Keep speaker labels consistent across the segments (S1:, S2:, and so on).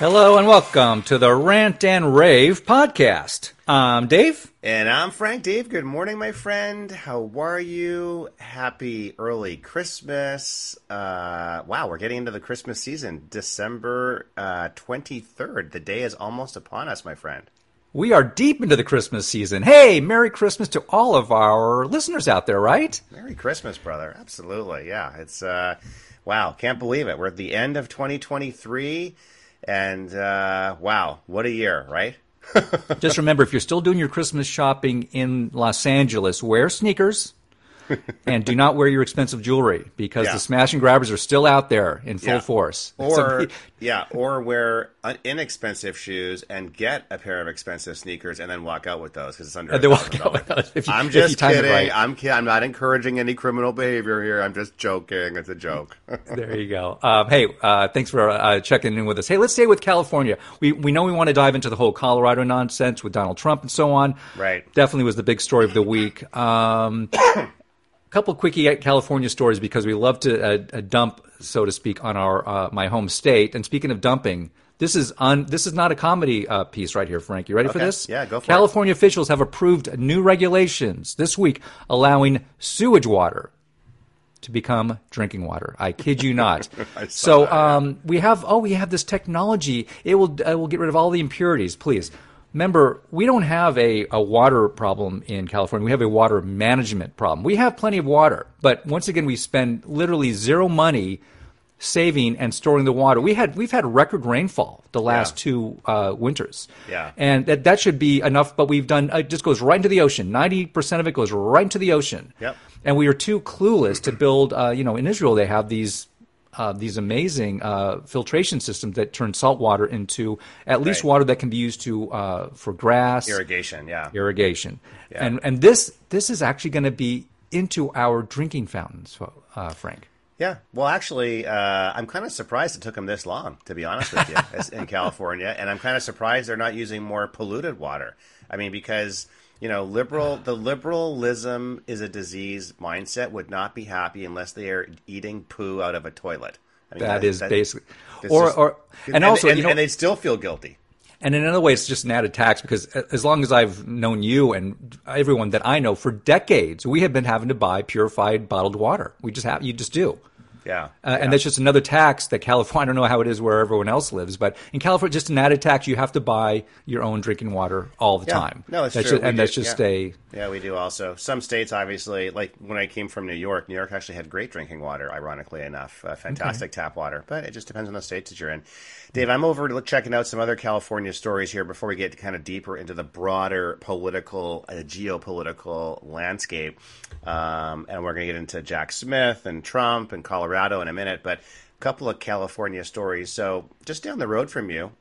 S1: Hello and welcome to the Rant and Rave podcast. I'm Dave.
S2: And I'm Frank. Dave, good morning, my friend. How are you? Happy early Christmas. Uh, wow, we're getting into the Christmas season. December uh, 23rd. The day is almost upon us, my friend.
S1: We are deep into the Christmas season. Hey, Merry Christmas to all of our listeners out there, right?
S2: Merry Christmas, brother. Absolutely. Yeah. It's, uh, wow, can't believe it. We're at the end of 2023. And uh, wow, what a year, right?
S1: Just remember if you're still doing your Christmas shopping in Los Angeles, wear sneakers and do not wear your expensive jewelry because
S2: Yeah.
S1: the smash and grabbers are still out there in full
S2: Yeah.
S1: force.
S2: Or
S1: So-
S2: yeah, or wear inexpensive shoes and get a pair of expensive sneakers and then walk out with those because it's under.
S1: And then walk out with those you-
S2: I'm just kidding.
S1: right.
S2: I'm I'm not encouraging any criminal behavior here. I'm just joking. It's a joke.
S1: There you go. Um, hey, uh, thanks for uh, checking in with us. Hey, let's stay with California. We we know we want to dive into the whole Colorado nonsense with Donald Trump and so on.
S2: Right.
S1: Definitely was the big story of the week. Um, couple quickie California stories because we love to uh, uh, dump, so to speak, on our uh, my home state. And speaking of dumping. This is un, this is not a comedy uh, piece right here, Frank. You ready for this?
S2: Yeah, go for it.
S1: California officials have approved new regulations this week allowing sewage water to become drinking water. I kid you not. So um, we have oh we have this technology. It will it will get rid of all the impurities. Please remember we don't have a, a water problem in California. We have a water management problem. We have plenty of water, but once again we spend literally zero money saving and storing the water. We had we've had record rainfall the last
S2: Yeah.
S1: two uh, winters.
S2: Yeah.
S1: and that that should be enough. But we've done it just goes right into the ocean. Ninety percent of it goes right into the ocean.
S2: Yep.
S1: And we are too clueless to build. Uh, you know, in Israel they have these. Uh, these amazing uh, filtration systems that turn salt water into at least
S2: Right.
S1: water that can be used to uh, for grass
S2: Irrigation. Yeah.
S1: irrigation.
S2: Yeah.
S1: And and this this is actually going to be into our drinking fountains, uh, Frank.
S2: Yeah. Well, actually, uh, I'm kind of surprised it took them this long, to be honest with you, in California, and I'm kind of surprised they're not using more polluted water. I mean, because you know, liberal the liberalism is a disease mindset would not be happy unless they are eating poo out of a toilet. I mean,
S1: That is basically,
S2: it's
S1: or
S2: just-
S1: or and, also
S2: and,
S1: you know,
S2: and they still feel guilty.
S1: And in another way, it's just an added tax because as long as I've known you and everyone that I know for decades, we have been having to buy purified bottled water. We just have, you just do.
S2: Yeah.
S1: Uh, And that's just another tax that California, I don't know how it is where everyone else lives, but in California, just an added tax. You have to buy your own drinking water all the
S2: Yeah.
S1: time.
S2: No, it's
S1: that's
S2: true.
S1: ju-
S2: We
S1: and
S2: do-
S1: that's just
S2: yeah.
S1: a,
S2: Yeah, we do also. Some states, obviously, like when I came from New York, New York actually had great drinking water, ironically enough. Uh, fantastic tap water. But it just depends on the states that you're in. Dave, I'm over checking out some other California stories here before we get kind of deeper into the broader political, uh, geopolitical landscape. Um, and we're going to get into Jack Smith and Trump and Colorado in a minute. But a couple of California stories. So just down the road from you,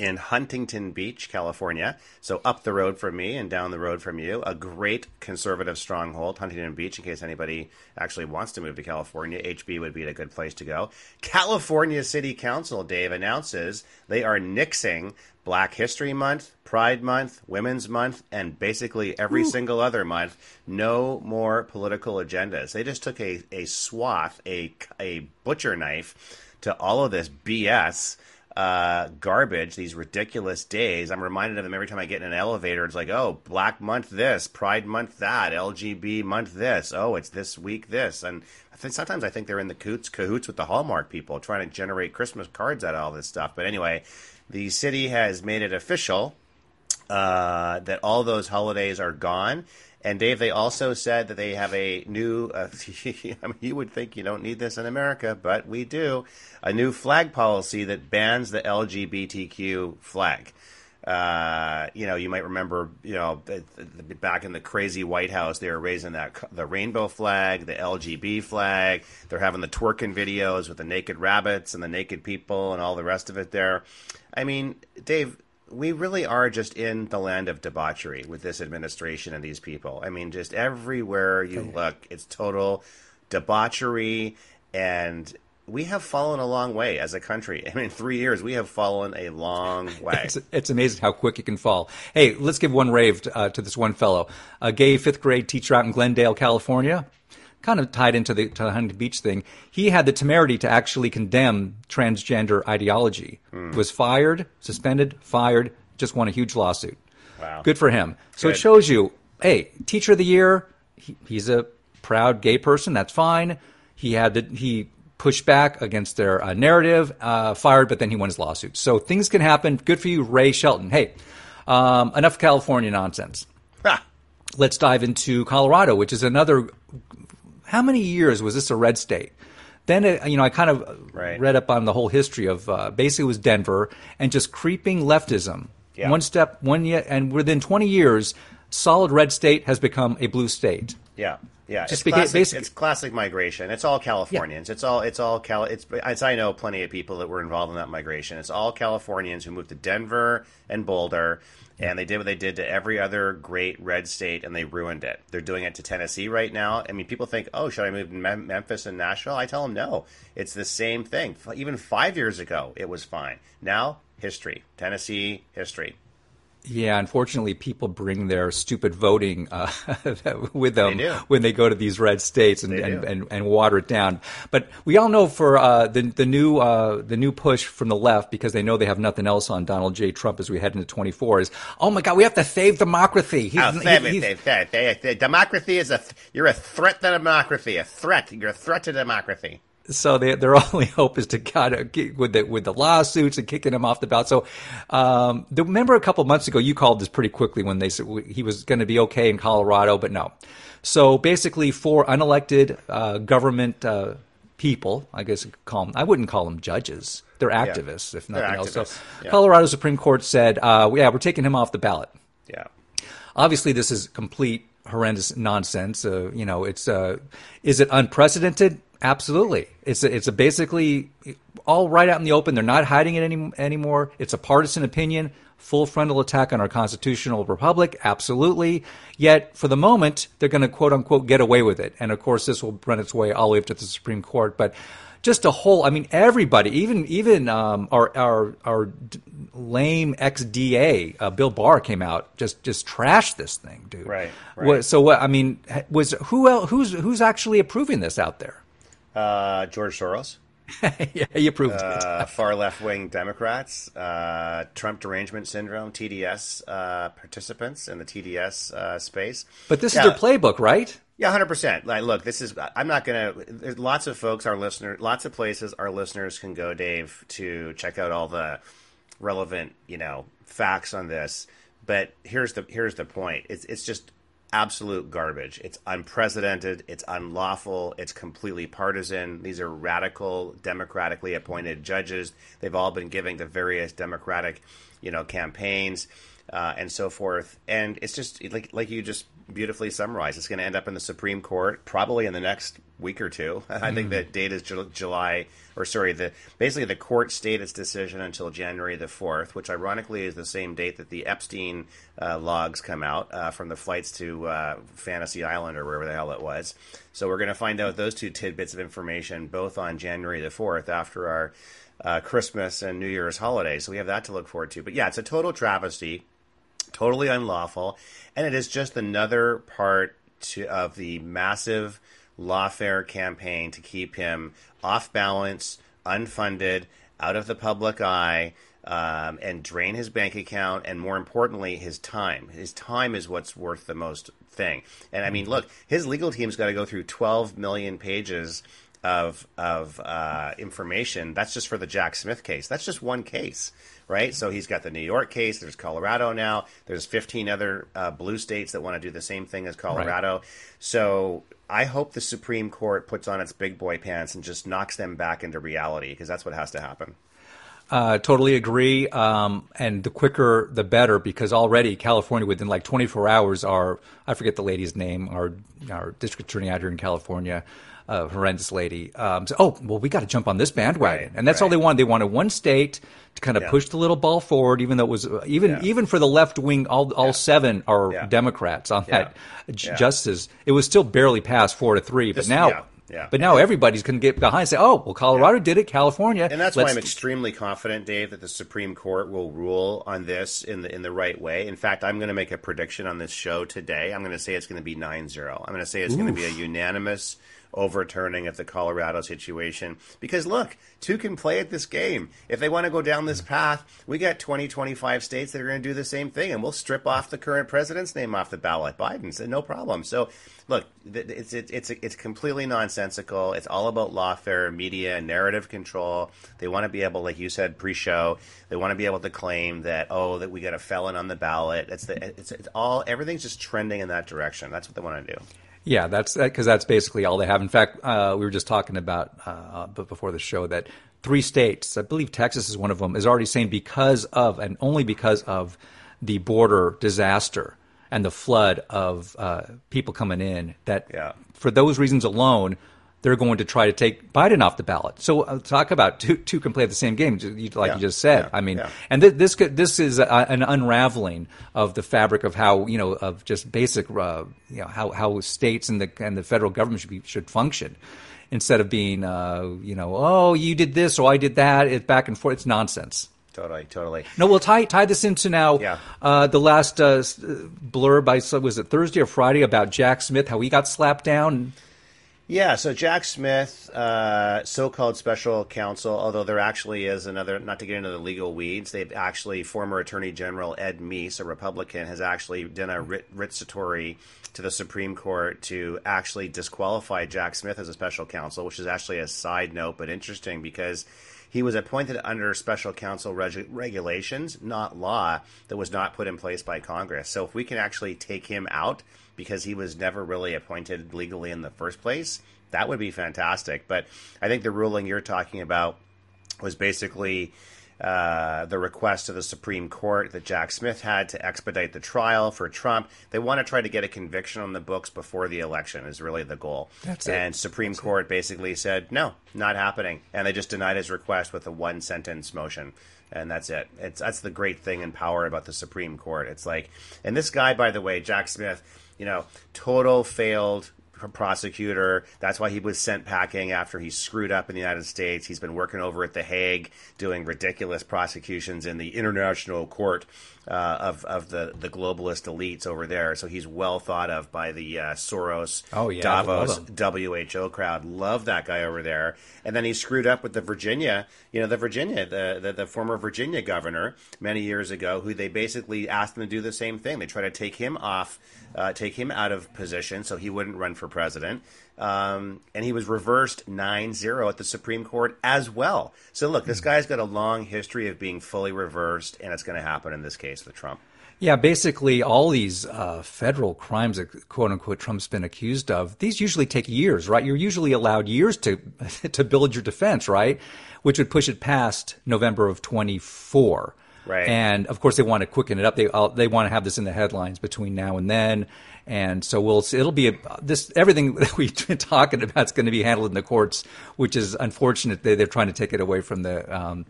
S2: in Huntington Beach, California. So up the road from me and down the road from you, a great conservative stronghold, Huntington Beach. In case anybody actually wants to move to California, HB would be a good place to go. California City Council, Dave announces they are nixing Black History Month, Pride Month, Women's Month, and basically every single other month. No more political agendas. They just took a, a swath, a, a butcher knife to all of this BS uh, garbage, these ridiculous days. I'm reminded of them every time I get in an elevator. It's like, oh, Black Month this, Pride Month that, LGB Month this. Oh, it's this week this. And I think sometimes I think they're in the cahoots, cahoots with the Hallmark people trying to generate Christmas cards out of all this stuff. But anyway, the city has made it official uh, that all those holidays are gone. And Dave, they also said that they have a new. Uh, I mean, you would think you don't need this in America, but we do. A new flag policy that bans the LGBTQ flag. Uh, you know, you might remember, you know, back in the crazy White House, they were raising that the rainbow flag, the LGB flag. They're having the twerking videos with the naked rabbits and the naked people and all the rest of it. There, I mean, Dave, we really are just in the land of debauchery with this administration and these people. I mean, just everywhere you look, it's total debauchery, and we have fallen a long way as a country. I mean, in three years, we have fallen a long way.
S1: It's, it's amazing how quick it can fall. Hey, let's give one rave uh, to this one fellow, a gay fifth grade teacher out in Glendale, California. Kind of tied into the, to the Huntington Beach thing. He had the temerity to actually condemn transgender ideology. Was fired, suspended, fired, just won a huge lawsuit.
S2: Wow.
S1: Good for him. So it shows you, hey, teacher of the year, he, he's a proud gay person. That's fine. He had the, he pushed back against their uh, narrative, uh, fired, but then he won his lawsuit. So things can happen. Good for you, Ray Shelton. Hey, um, enough California nonsense.
S2: Ha!
S1: Let's dive into Colorado, which is another. How many years was this a red state? Then uh, you know I kind of
S2: Right.
S1: read up on the whole history of uh, basically it was Denver and just creeping leftism.
S2: Yeah.
S1: One step, one yet, and within 20 years, solid red state has become a blue state.
S2: Yeah, yeah.
S1: Just
S2: it's,
S1: beca-
S2: classic,
S1: basic-
S2: it's classic migration. It's all Californians. It's all it's all Cal. It's as I know plenty of people that were involved in that migration. It's all Californians who moved to Denver and Boulder, and they did what they did to every other great red state, and they ruined it. They're doing it to Tennessee right now. I mean, people think, oh, should I move to Mem- Memphis and Nashville? I tell them no. It's the same thing. Even five years ago, it was fine. Now, history. Tennessee history.
S1: Yeah, unfortunately, people bring their stupid voting uh, with them
S2: They
S1: when they go to these red states and, and, and, and water it down. But we all know for uh, the the new uh, the new push from the left because they know they have nothing else on Donald J. Trump as we head into 24 is oh my God, we have to save democracy. He's-
S2: Oh,
S1: he-
S2: damn it,
S1: he's-
S2: Dave, Dave, Dave, Dave. Democracy is a th- you're a threat to democracy. A threat. You're a threat to democracy.
S1: So they, their only hope is to kind of get with the with the lawsuits and kicking him off the ballot. So, um, the, remember a couple months ago, you called this pretty quickly when they said he was going to be okay in Colorado, but no. So basically, four unelected uh, government uh, people, I guess you could call them, I wouldn't call them judges. They're activists, if
S2: They're
S1: nothing else. So,
S2: yeah.
S1: Colorado Supreme Court said, uh, "Yeah, we're taking him off the ballot."
S2: Yeah.
S1: obviously this is complete horrendous nonsense. Uh, you know, it's uh, is it unprecedented? Absolutely. It's a, it's a basically all right out in the open. They're not hiding it any, anymore. It's a partisan opinion. Full frontal attack on our constitutional republic. Absolutely. Yet for the moment, they're going to quote unquote get away with it. And of course, this will run its way all the way up to the Supreme Court. But just a whole, I mean, everybody, even even um, our our our lame ex DA uh, Bill Barr came out just just trashed this thing, dude.
S2: Right, right.
S1: What, so what? I mean, was who else, who's who's actually approving this out there?
S2: Uh, George Soros,
S1: yeah, he approved it.
S2: uh, far left wing Democrats, uh, Trump derangement syndrome, TDS uh, participants in the TDS uh, space.
S1: But this
S2: Yeah.
S1: is their playbook, right?
S2: Yeah, hundred percent. Like, look, this is. I'm not gonna. There's lots of folks, our listeners, lots of places our listeners can go, Dave, to check out all the relevant, you know, facts on this. But here's the here's the point. It's it's just absolute garbage. It's unprecedented. It's unlawful. It's completely partisan. These are radical, democratically appointed judges. They've all been giving to various democratic, you know, campaigns uh, and so forth. And it's just like like you just beautifully summarized. It's going to end up in the Supreme Court probably in the next week or two. I think the date is July, or sorry, the basically the court stayed its decision until January the fourth, which ironically is the same date that the Epstein uh, logs come out uh, from the flights to uh, Fantasy Island or wherever the hell it was. So we're going to find out those two tidbits of information both on January the fourth after our. Uh, Christmas and New Year's holidays, so we have that to look forward to. But yeah, it's a total travesty totally unlawful, and it is just another part to, of the massive lawfare campaign to keep him off balance, unfunded, out of the public eye, um, and drain his bank account, and more importantly, his time. His time is what's worth the most thing. And I mean, look, his legal team's got to go through 12 million pages of of uh, information. That's just for the Jack Smith case. That's just one case, right? So he's got the New York case. There's Colorado now. There's 15 other uh, blue states that want to do the same thing as Colorado. So I hope the Supreme Court puts on its big boy pants and just knocks them back into reality because that's what has to happen.
S1: Uh, totally agree. Um, and the quicker, the better, because already California, within like 24 hours, our I forget the lady's name, our our district attorney out here in California, uh, horrendous lady. Um, so, oh, well, we got to jump on this bandwagon,
S2: Right,
S1: and that's all they wanted. They wanted one state to kind of
S2: Yeah.
S1: push the little ball forward, even though it was uh, even
S2: Yeah.
S1: even for the left wing, all all seven are
S2: Yeah.
S1: Democrats on
S2: Yeah.
S1: that
S2: Yeah.
S1: justice. It was still barely passed four to three, but
S2: This-
S1: now.
S2: yeah. Yeah.
S1: But now everybody's going to get behind and say, oh, well, Colorado did it, California.
S2: And that's why I'm extremely confident, Dave, that the Supreme Court will rule on this in the in the right way. In fact, I'm going to make a prediction on this show today. I'm going to say it's going to be 9-0. I'm going to say it's going to be a unanimous overturning of the Colorado situation because look, two can play at this game. If they want to go down this path, we got 20 25 states that are going to do the same thing and we'll strip off the current president's name off the ballot. Biden said no problem. So, look, it's it's it's it's completely nonsensical. It's all about lawfare, media, narrative control. They want to be able, like you said pre-show, they want to be able to claim that oh, that we got a felon on the ballot. It's the it's, it's all everything's just trending in that direction. That's what they want to do.
S1: Yeah, that's because that's basically all they have. In fact, uh, we were just talking about, uh, before the show, that three states, I believe Texas is one of them, is already saying because of and only because of the border disaster and the flood of uh, people coming in, that
S2: Yeah.
S1: for those reasons alone, they're going to try to take Biden off the ballot. So uh, talk about two two can play the same game, you- like
S2: Yeah.
S1: you just said.
S2: Yeah.
S1: I mean,
S2: Yeah.
S1: and th- this could, this is a, an unraveling of the fabric of how you know of just basic uh, you know how how states and the and the federal government should be should function instead of being uh, you know oh you did this or I did that it's back and forth it's nonsense.
S2: Totally, totally.
S1: No, we'll tie tie this into now.
S2: Yeah.
S1: Uh, the last uh, blurb I saw was it Thursday or Friday about Jack Smith how he got slapped down.
S2: Yeah, so Jack Smith, uh, so-called special counsel, although there actually is another, not to get into the legal weeds, they've actually, former Attorney General Ed Meese, a Republican, has actually done a writ- to the Supreme Court to actually disqualify Jack Smith as a special counsel, which is actually a side note, but interesting because he was appointed under special counsel reg- regulations, not law, that was not put in place by Congress. So if we can actually take him out because he was never really appointed legally in the first place, that would be fantastic. But I think the ruling you're talking about was basically uh, the request of the Supreme Court that Jack Smith had to expedite the trial for Trump. They want to try to get a conviction on the books before the election is really the goal.
S1: That's it.
S2: and Supreme Court basically said no, not happening, and they just denied his request with a one sentence motion. And that's it. It's that's the great thing and power about the Supreme Court. It's like, and this guy, by the way, Jack Smith, you know, total failed prosecutor. That's why he was sent packing after he screwed up in the United States. He's been working over at The Hague doing ridiculous prosecutions in the International Court uh, of, of the, the globalist elites over there. So he's well thought of by the uh, Soros,
S1: Oh, yeah,
S2: Davos. WHO crowd. Love that guy over there. And then he screwed up with the Virginia, you know, the Virginia, the, the, the former Virginia governor many years ago, who they basically asked him to do the same thing. They tried to take him off, uh, take him out of position so he wouldn't run for president. Um, and he was reversed 9 0 at the Supreme Court as well. So look, this guy's got a long history of being fully reversed, and it's going to happen in this case with Trump.
S1: Yeah, basically all these uh, federal crimes that quote unquote Trump's been accused of, these usually take years, right? You're usually allowed years to to build your defense, right? Which would push it past November of 24.
S2: Right.
S1: And of course, they want to quicken it up. They uh, they want to have this in the headlines between now and then. And so we'll see. It'll be a, this everything that we've been talking about is going to be handled in the courts, which is unfortunate. They, they're trying to take it away from the um,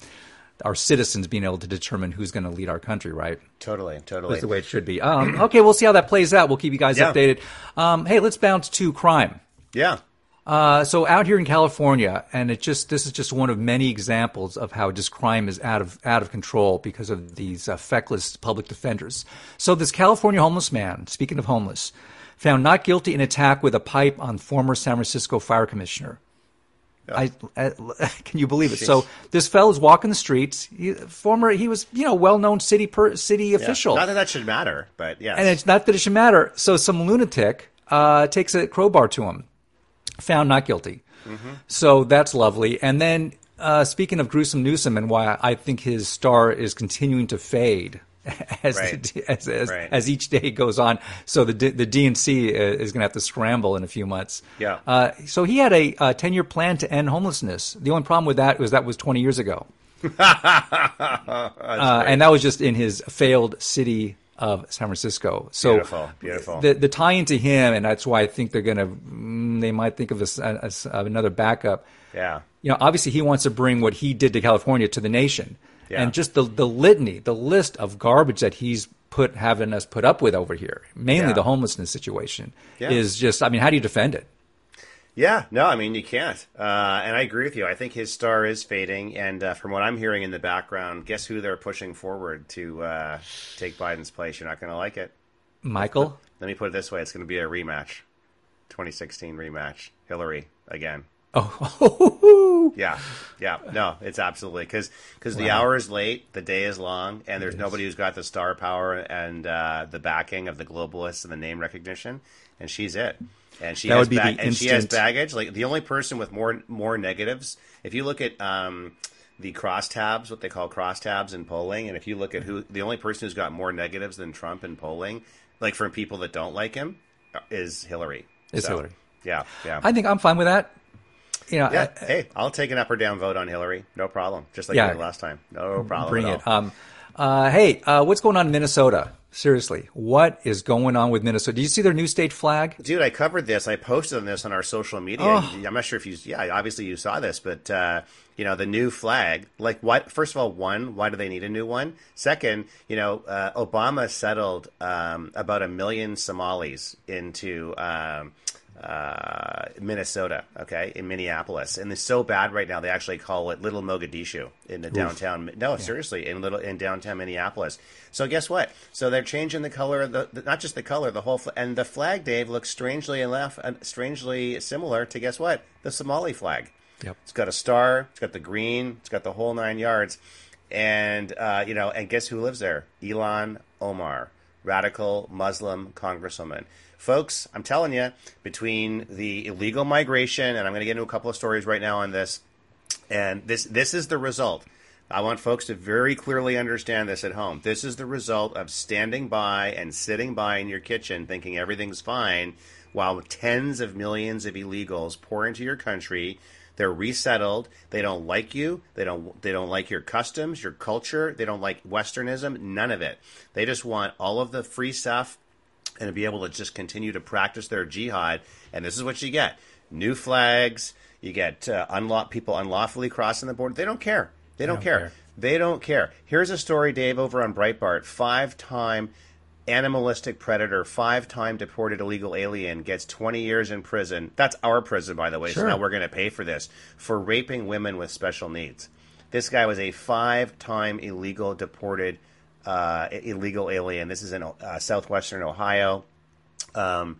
S1: our citizens being able to determine who's going to lead our country, right?
S2: Totally, totally.
S1: That's the way it should be. Um, okay, we'll see how that plays out. We'll keep you guys
S2: Yeah.
S1: updated. Um, hey, let's bounce to crime.
S2: Yeah.
S1: Uh, so out here in California, and it just this is just one of many examples of how just crime is out of out of control because of these uh, feckless public defenders. So this California homeless man, speaking of homeless, found not guilty in attack with a pipe on former San Francisco fire commissioner. I, I can you believe it? So this fellow's walking the streets. He, former, he was you know well known city per, city
S2: Yeah.
S1: official.
S2: Not that that should matter, but yeah.
S1: And it's not that it should matter. So some lunatic uh, takes a crowbar to him, found not guilty.
S2: Mm-hmm.
S1: So that's lovely. And then uh, speaking of gruesome Newsom and why I think his star is continuing to fade. As,
S2: Right.
S1: the, as, as,
S2: Right.
S1: as each day goes on, so the D- the DNC is going to have to scramble in a few months.
S2: Yeah.
S1: Uh, so he had a ten year plan to end homelessness. The only problem with that was that was twenty years ago. uh, and that was just in his failed city of San Francisco. So
S2: Beautiful, beautiful.
S1: The, the tie into him, and that's why I think they're going to, mm, they might think of this as, as another backup.
S2: yeah.
S1: You know, obviously he wants to bring what he did to California to the nation.
S2: Yeah.
S1: And just the, the litany, the list of garbage that he's put, having us put up with over here, mainly
S2: Yeah.
S1: the homelessness situation,
S2: Yeah.
S1: is just, I mean, how do you defend it?
S2: Yeah, no, I mean you can't, uh, and I agree with you. I think his star is fading, and uh, from what I'm hearing in the background, guess who they're pushing forward to uh, take Biden's place? You're not going to like it,
S1: Michael.
S2: Let me put it this way: it's going to be a rematch, 2016 rematch, Hillary again.
S1: Oh,
S2: yeah, yeah, no, it's absolutely because because wow. the hour is late, the day is long, and there's nobody who's got the star power and uh, the backing of the globalists and the name recognition, and she's it. And she
S1: that
S2: has
S1: ba-
S2: and she has baggage. Like the only person with more more negatives. If you look at um, the crosstabs, what they call crosstabs in polling, and if you look at who the only person who's got more negatives than Trump in polling, like from people that don't like him, is Hillary.
S1: Is
S2: so,
S1: Hillary?
S2: Yeah, yeah.
S1: I think I'm fine with that. You know,
S2: yeah.
S1: I,
S2: hey, I'll take an up or down vote on Hillary. No problem. Just like yeah, last time. No problem.
S1: Bring it. Um, uh, hey, uh, what's going on in Minnesota? Seriously, what is going on with Minnesota? Do you see their new state flag?
S2: Dude, I covered this. I posted on this on our social media. Oh. I'm not sure if you, yeah, obviously you saw this, but uh, you know the new flag. Like, what? First of all, one, why do they need a new one? Second, you know, uh, Obama settled um, about a million Somalis into. Um, uh, Minnesota, okay, in Minneapolis, and it's so bad right now they actually call it Little Mogadishu in the Oof. downtown. No, yeah. seriously, in little in downtown Minneapolis. So guess what? So they're changing the color of the, the not just the color, the whole fl- and the flag, Dave, looks strangely enough, uh, strangely similar to guess what? The Somali flag.
S1: Yep.
S2: It's got a star. It's got the green. It's got the whole nine yards. And uh, you know, and guess who lives there? Ilhan Omar, radical Muslim congresswoman folks, I'm telling you, between the illegal migration, and I'm going to get into a couple of stories right now on this, and this this is the result. I want folks to very clearly understand this at home. This is the result of standing by and sitting by in your kitchen thinking everything's fine while tens of millions of illegals pour into your country. They're resettled. They don't like you. They don't they don't like your customs, your culture. They don't like westernism, none of it. They just want all of the free stuff and to be able to just continue to practice their jihad. And this is what you get: new flags. You get uh, people unlawfully crossing the border. They don't care. They don't, don't care. care. They don't care. Here's a story, Dave, over on Breitbart. Five-time animalistic predator, five-time deported illegal alien gets 20 years in prison. That's our prison, by the way. Sure. So now we're going to pay for this for raping women with special needs. This guy was a five-time illegal deported uh, illegal alien. This is in uh, southwestern Ohio. Um,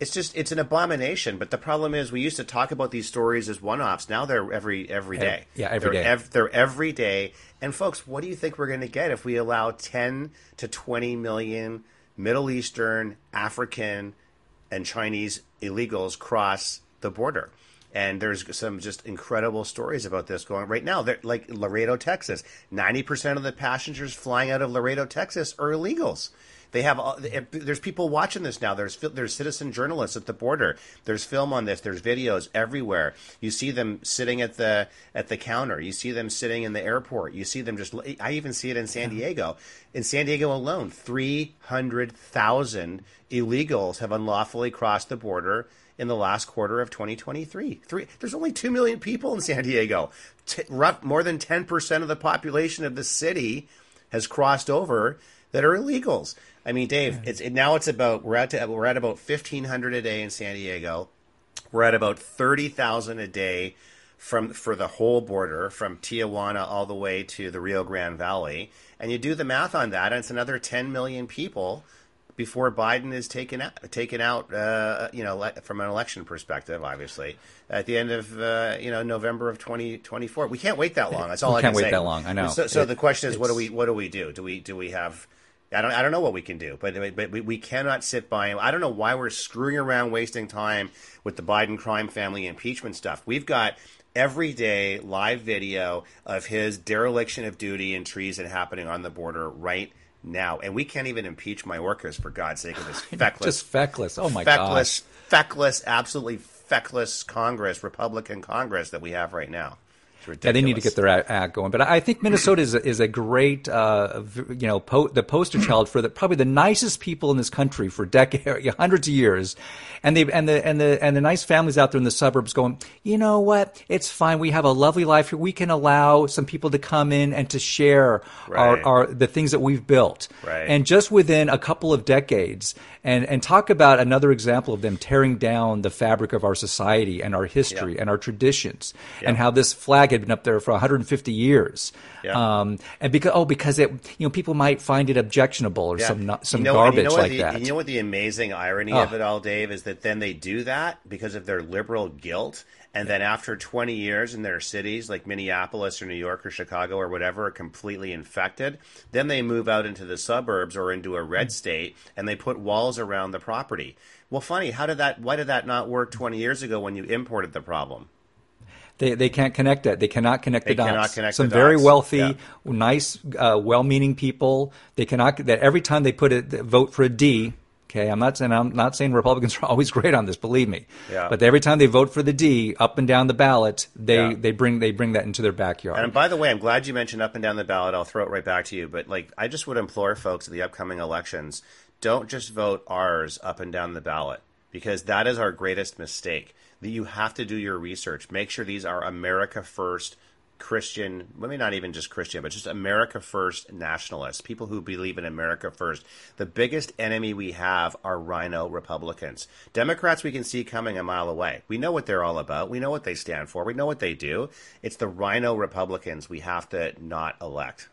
S2: it's just it's an abomination. But the problem is, we used to talk about these stories as one-offs. Now they're every every day.
S1: Yeah, every
S2: they're
S1: day.
S2: Ev- they're every day. And folks, what do you think we're going to get if we allow 10 to 20 million Middle Eastern, African, and Chinese illegals cross the border? And there's some just incredible stories about this going right now. They're, like Laredo, Texas, ninety percent of the passengers flying out of Laredo, Texas, are illegals. They have eh, there's people watching this now. There's there's citizen journalists at the border. There's film on this. There's videos everywhere. You see them sitting at the at the counter. You see them sitting in the airport. You see them just. I even see it in San Diego. In San Diego alone, three hundred thousand illegals have unlawfully crossed the border in the last quarter of 2023. Three, there's only 2 million people in San Diego. T- rough, more than 10% of the population of the city has crossed over that are illegals. I mean, Dave, it's it, now it's about we're at to, we're at about 1500 a day in San Diego. We're at about 30,000 a day from for the whole border from Tijuana all the way to the Rio Grande Valley. And you do the math on that and it's another 10 million people before Biden is taken out, taken out, uh, you know, from an election perspective, obviously, at the end of uh, you know November of twenty twenty four. We can't wait that long. That's all
S1: we
S2: I
S1: can't
S2: can
S1: wait
S2: say.
S1: that long. I know.
S2: So, so it, the question is, what do we what do we do? Do we do we have? I don't I don't know what we can do, but but we, we cannot sit by. I don't know why we're screwing around, wasting time with the Biden crime family impeachment stuff. We've got everyday live video of his dereliction of duty and treason happening on the border right now, and we can't even impeach Mayorkas for God's sake of this feckless,
S1: just feckless. Oh my
S2: feckless, gosh. feckless, absolutely feckless Congress, Republican Congress that we have right now.
S1: Yeah, they need to get their act going. But I think Minnesota is a, is a great, uh, you know, po- the poster child for the probably the nicest people in this country for decades, hundreds of years, and they and the and the and the nice families out there in the suburbs going, you know what, it's fine. We have a lovely life here. We can allow some people to come in and to share right. our, our the things that we've built.
S2: Right.
S1: And just within a couple of decades, and and talk about another example of them tearing down the fabric of our society and our history and our traditions, and how this flag had been up there for 150 years.
S2: Yeah.
S1: Um, and because oh, because it you know people might find it objectionable or
S2: yeah.
S1: some some
S2: you know,
S1: garbage
S2: you know
S1: like
S2: the,
S1: that.
S2: You know what the amazing irony oh. of it all, Dave, is that then they do that because of their liberal guilt. And then after 20 years in their cities, like Minneapolis or New York or Chicago or whatever, are completely infected, then they move out into the suburbs or into a red state and they put walls around the property. Well, funny, how did that? Why did that not work 20 years ago when you imported the problem?
S1: They, they can't connect it. They cannot connect
S2: they
S1: the dots.
S2: Cannot connect
S1: Some
S2: the
S1: very
S2: dots.
S1: wealthy,
S2: yeah.
S1: nice, uh, well-meaning people. They cannot. That every time they put it, vote for a D. Okay, I'm not saying I'm not saying Republicans are always great on this. Believe me.
S2: Yeah.
S1: But every time they vote for the D, up and down the ballot, they
S2: Yeah.
S1: they bring they bring that into their backyard.
S2: And by the way, I'm glad you mentioned up and down the ballot. I'll throw it right back to you. But like, I just would implore folks at the upcoming elections, don't just vote ours up and down the ballot because that is our greatest mistake. That you have to do your research. Make sure these are America first Christian, maybe not even just Christian, but just America first nationalists, people who believe in America first. The biggest enemy we have are RINO Republicans. Democrats we can see coming a mile away. We know what they're all about. We know what they stand for. We know what they do. It's the RINO Republicans we have to not elect.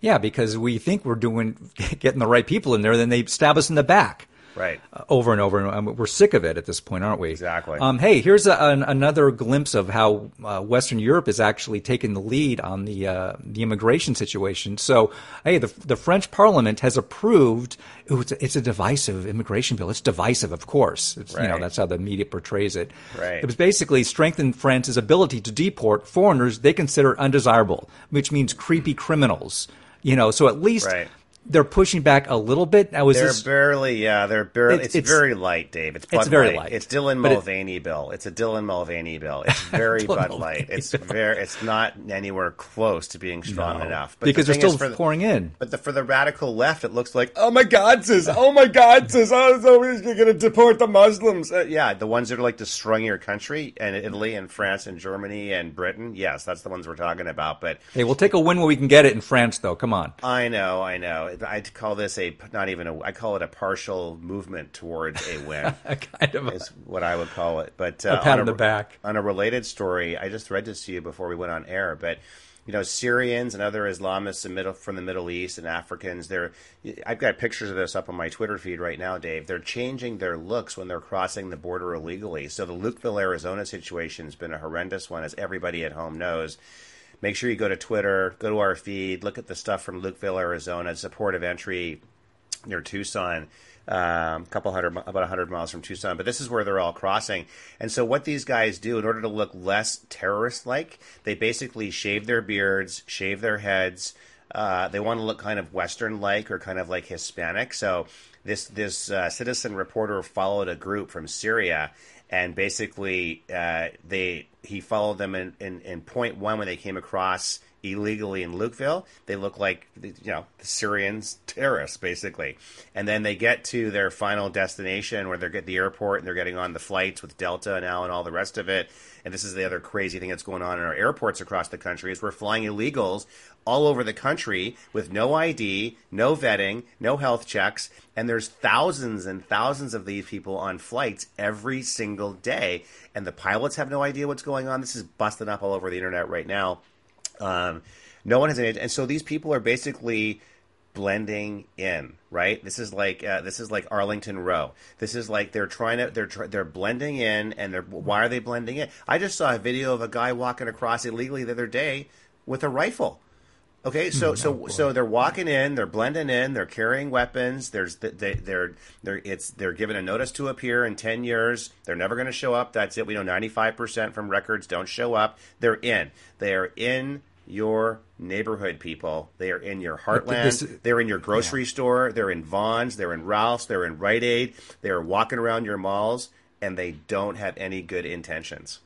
S1: yeah, because we think we're doing getting the right people in there, then they stab us in the back.
S2: Right.
S1: uh, over and over. And um, we're sick of it at this point, aren't we?
S2: Exactly.
S1: Um, hey, here's a, an, another glimpse of how uh, Western Europe is actually taking the lead on the uh, the immigration situation. So, hey, the, the French Parliament has approved. Ooh, it's, a, it's a divisive immigration bill. It's divisive, of course. It's, You know that's how the media portrays it.
S2: Right.
S1: It was basically strengthen France's ability to deport foreigners they consider undesirable, which means creepy criminals. You know, so at least.
S2: Right.
S1: They're pushing back a little bit. Now, is
S2: They're
S1: this
S2: barely, yeah, they're barely.
S1: It's-
S2: It's, very light, Dave. It's Bud
S1: It's very
S2: light.
S1: light.
S2: It's Dylan
S1: But it-
S2: Mulvaney bill. It's a Dylan Mulvaney bill. It's very Bud
S1: Mulvaney
S2: light. It's very. It's not anywhere close to being strong
S1: No.
S2: enough. But
S1: because
S2: the
S1: they're still
S2: for the-
S1: pouring in.
S2: But the, for the radical left, it looks like, oh my God, sis, oh my God, sis, oh, so we're going to deport the Muslims. Uh, yeah, the ones that are like destroying your country, and Italy and France and Germany and Britain. Yes, that's the ones we're talking about. But
S1: Hey, we'll take a win when we can get it in France, though. Come on.
S2: I know, I know. I'd call this a not even a. I call it a partial movement towards a win.
S1: kind of.
S2: is what I would call it. But uh,
S1: A pat
S2: on
S1: on the back.
S2: On a related story, I just read this to you before we went on air, but you know, Syrians and other Islamists middle, from the Middle East and Africans, they're I've got pictures of this up on my Twitter feed right now, Dave. They're changing their looks when they're crossing the border illegally. So the Lukeville, Arizona situation has been a horrendous one, as everybody at home knows. Make sure you go to Twitter, go to our feed, look at the stuff from Lukeville, Arizona, it's support of entry near Tucson, um, a couple hundred, about hundred miles from Tucson. But this is where they're all crossing. And so, what these guys do in order to look less terrorist-like, they basically shave their beards, shave their heads. Uh, they want to look kind of Western-like or kind of like Hispanic. So, this this uh, citizen reporter followed a group from Syria. And basically, uh, they he followed them in, in, in point one when they came across illegally in Lukeville. They look like you know the Syrians terrorists basically, and then they get to their final destination where they're at the airport and they're getting on the flights with Delta now and all the rest of it. And this is the other crazy thing that's going on in our airports across the country is we're flying illegals all over the country with no ID, no vetting, no health checks, and there's thousands and thousands of these people on flights every single day, and the pilots have no idea what's going on. This is busting up all over the internet right now. Um, no one has any, and so these people are basically blending in, right? This is like uh, this is like Arlington Road. This is like they're trying to they're tr- they're blending in, and they're why are they blending in? I just saw a video of a guy walking across illegally the other day with a rifle. Okay, so so so they're walking in, they're blending in, they're carrying weapons. There's they they're they're it's they're given a notice to appear in ten years. They're never going to show up. That's it. We know ninety five percent from records don't show up. They're in. They are in your neighborhood, people. They are in your heartland.
S1: this-
S2: they're in your grocery store. They're in Vons. They're in Ralph's. They're in Rite Aid. They are walking around your malls, and they don't have any good intentions.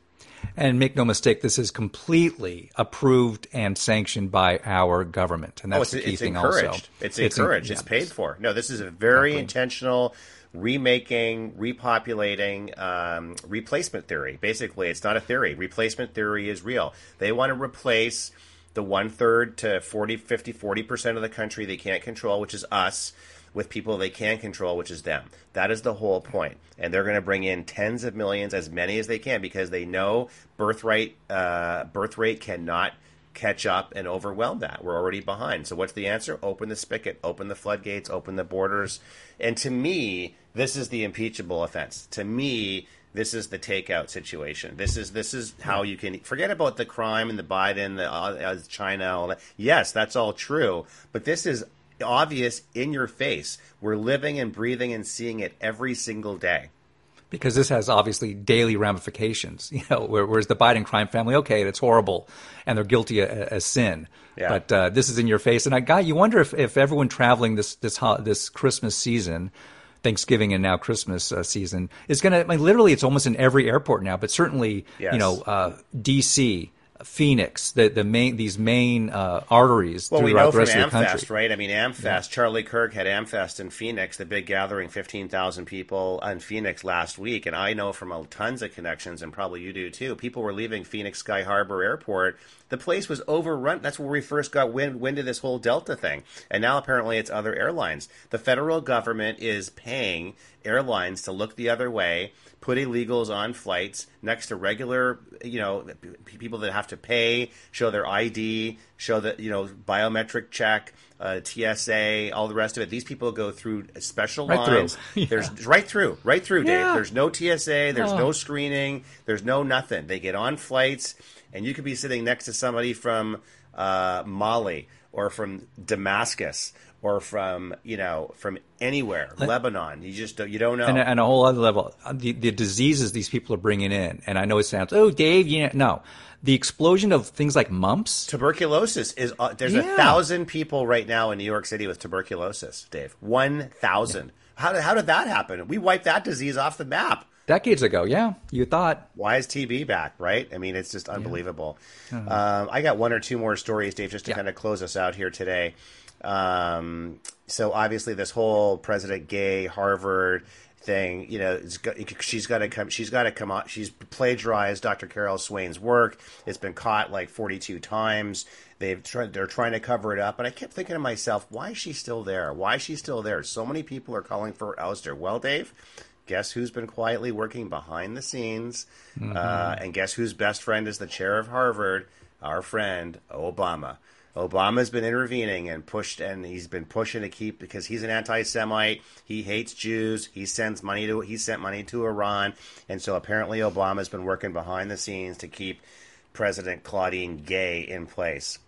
S1: And make no mistake, this is completely approved and sanctioned by our government, and that's
S2: oh,
S1: the key
S2: it's
S1: thing.
S2: Encouraged.
S1: Also,
S2: it's encouraged. It's, yeah. it's paid for. No, this is a very exactly. intentional remaking, repopulating, um, replacement theory. Basically, it's not a theory. Replacement theory is real. They want to replace the one third to 40, 50, 40% of the country they can't control, which is us, with people they can control, which is them. That is the whole point. And they're going to bring in tens of millions, as many as they can, because they know birthright, uh, birth rate cannot catch up and overwhelm that. We're already behind. So what's the answer? Open the spigot, open the floodgates, open the borders. And to me, this is the impeachable offense. To me, this is the takeout situation. This is this is how you can forget about the crime and the Biden, the uh, China, all that. Yes, that's all true, but this is obvious in your face. We're living and breathing and seeing it every single day.
S1: Because this has obviously daily ramifications, you know. Whereas the Biden crime family, okay, it's horrible, and they're guilty as sin. Yeah. But uh, this is in your face, and I got you wonder if, if everyone traveling this this this Christmas season Thanksgiving and now Christmas uh, season is going to I mean, literally it's almost in every airport now, but certainly yes. you know uh, D.C. Phoenix, the the main these main uh, arteries well, throughout the rest of the country.
S2: right? I mean, Amfest. Yeah. Charlie Kirk had Amfest in Phoenix, the big gathering, fifteen thousand people in Phoenix last week, and I know from tons of connections, and probably you do too. People were leaving Phoenix Sky Harbor Airport. The place was overrun. That's where we first got wind, wind of this whole Delta thing, and now apparently it's other airlines. The federal government is paying airlines to look the other way put illegals on flights next to regular, you know, people that have to pay, show their ID, show that you know biometric check, uh, TSA, all the rest of it. These people go through special right lines. Through. Yeah. There's right through, right through, Dave. Yeah. There's no TSA. There's oh. no screening. There's no nothing. They get on flights, and you could be sitting next to somebody from uh, Mali or from Damascus or from you know from anywhere, Lebanon. You just don't, you don't know.
S1: And, and, a whole other level, the, the diseases these people are bringing in, and I know it sounds oh Dave, you know, no, the explosion of things like mumps,
S2: tuberculosis is uh, there's yeah. a thousand people right now in New York City with tuberculosis. Dave, one thousand. Yeah. How how did that happen? We wiped that disease off the map
S1: decades ago. Yeah, you thought.
S2: Why is TB back? Right? I mean, it's just unbelievable. Yeah. Uh-huh. Um, I got one or two more stories, Dave, just to yeah. kind of close us out here today. Um, so obviously, this whole President Gay Harvard thing, you know, got, she's got to come. She's got to come out. She's plagiarized Dr. Carol Swain's work. It's been caught like 42 times. They've tried. They're trying to cover it up. And I kept thinking to myself, why is she still there? Why is she still there? So many people are calling for her ouster. Well, Dave, guess who's been quietly working behind the scenes? Mm-hmm. Uh, and guess whose best friend is the chair of Harvard? Our friend Obama. Obama's been intervening and pushed, and he's been pushing to keep because he's an anti-Semite. He hates Jews. He sends money to he sent money to Iran, and so apparently Obama's been working behind the scenes to keep President Claudine Gay in place.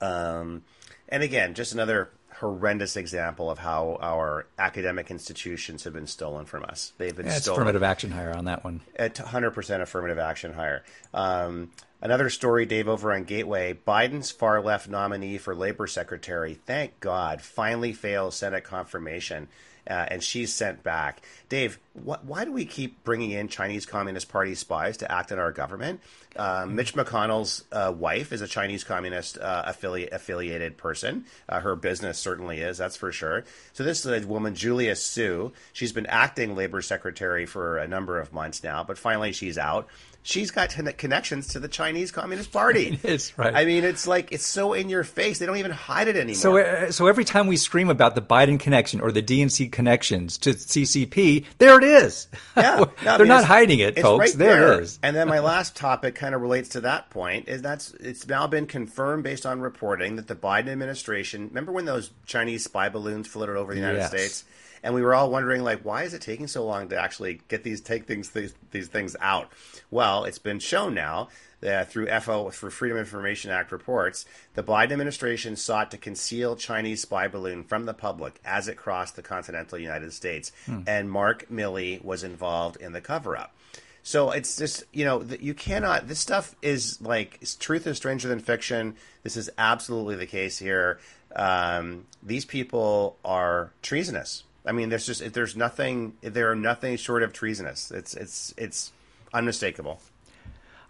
S2: Um, and again, just another horrendous example of how our academic institutions have been stolen from us. They've been
S1: yeah, it's
S2: stolen.
S1: affirmative action hire on that one.
S2: At 100% affirmative action hire. Um, Another story, Dave, over on Gateway. Biden's far left nominee for labor secretary, thank God, finally fails Senate confirmation. Uh, and she's sent back. Dave, wh- why do we keep bringing in Chinese Communist Party spies to act in our government? Uh, Mitch McConnell's uh, wife is a Chinese Communist uh, affili- affiliated person. Uh, her business certainly is, that's for sure. So this is a woman, Julia Su. She's been acting labor secretary for a number of months now, but finally she's out she's got connections to the Chinese Communist Party.
S1: it's right.
S2: I mean, it's like it's so in your face. They don't even hide it anymore.
S1: So, uh, so every time we scream about the Biden connection or the DNC connections to CCP, there it is. Yeah, no, they're I mean, not hiding it, folks. Right there, there it is.
S2: And then my last topic kind of relates to that point. Is that's it's now been confirmed based on reporting that the Biden administration. Remember when those Chinese spy balloons floated over the United yes. States? and we were all wondering like why is it taking so long to actually get these take things these, these things out well it's been shown now that through FO for Freedom Information Act reports, the Biden administration sought to conceal Chinese spy balloon from the public as it crossed the continental United States, hmm. and Mark Milley was involved in the cover up. So it's just you know you cannot. This stuff is like truth is stranger than fiction. This is absolutely the case here. Um, these people are treasonous. I mean, there's just there's nothing there are nothing short of treasonous. It's it's it's unmistakable.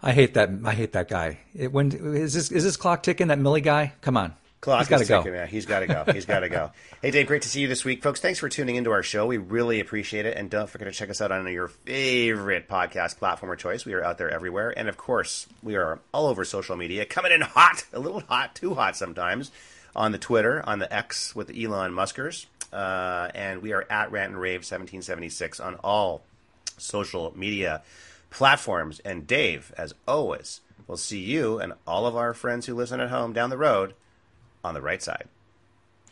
S1: I hate that. I hate that guy. It, when is this? Is this clock ticking? That Milley guy? Come on.
S2: Clock
S1: He's got to
S2: is
S1: go.
S2: ticking, Yeah, he's got to go. He's got to go. Hey, Dave, great to see you this week, folks. Thanks for tuning into our show. We really appreciate it, and don't forget to check us out on your favorite podcast platform or choice. We are out there everywhere, and of course, we are all over social media, coming in hot, a little hot, too hot sometimes, on the Twitter, on the X with the Elon Muskers, uh, and we are at Rant and Rave 1776 on all social media platforms. And Dave, as always, we'll see you and all of our friends who listen at home down the road on the right side.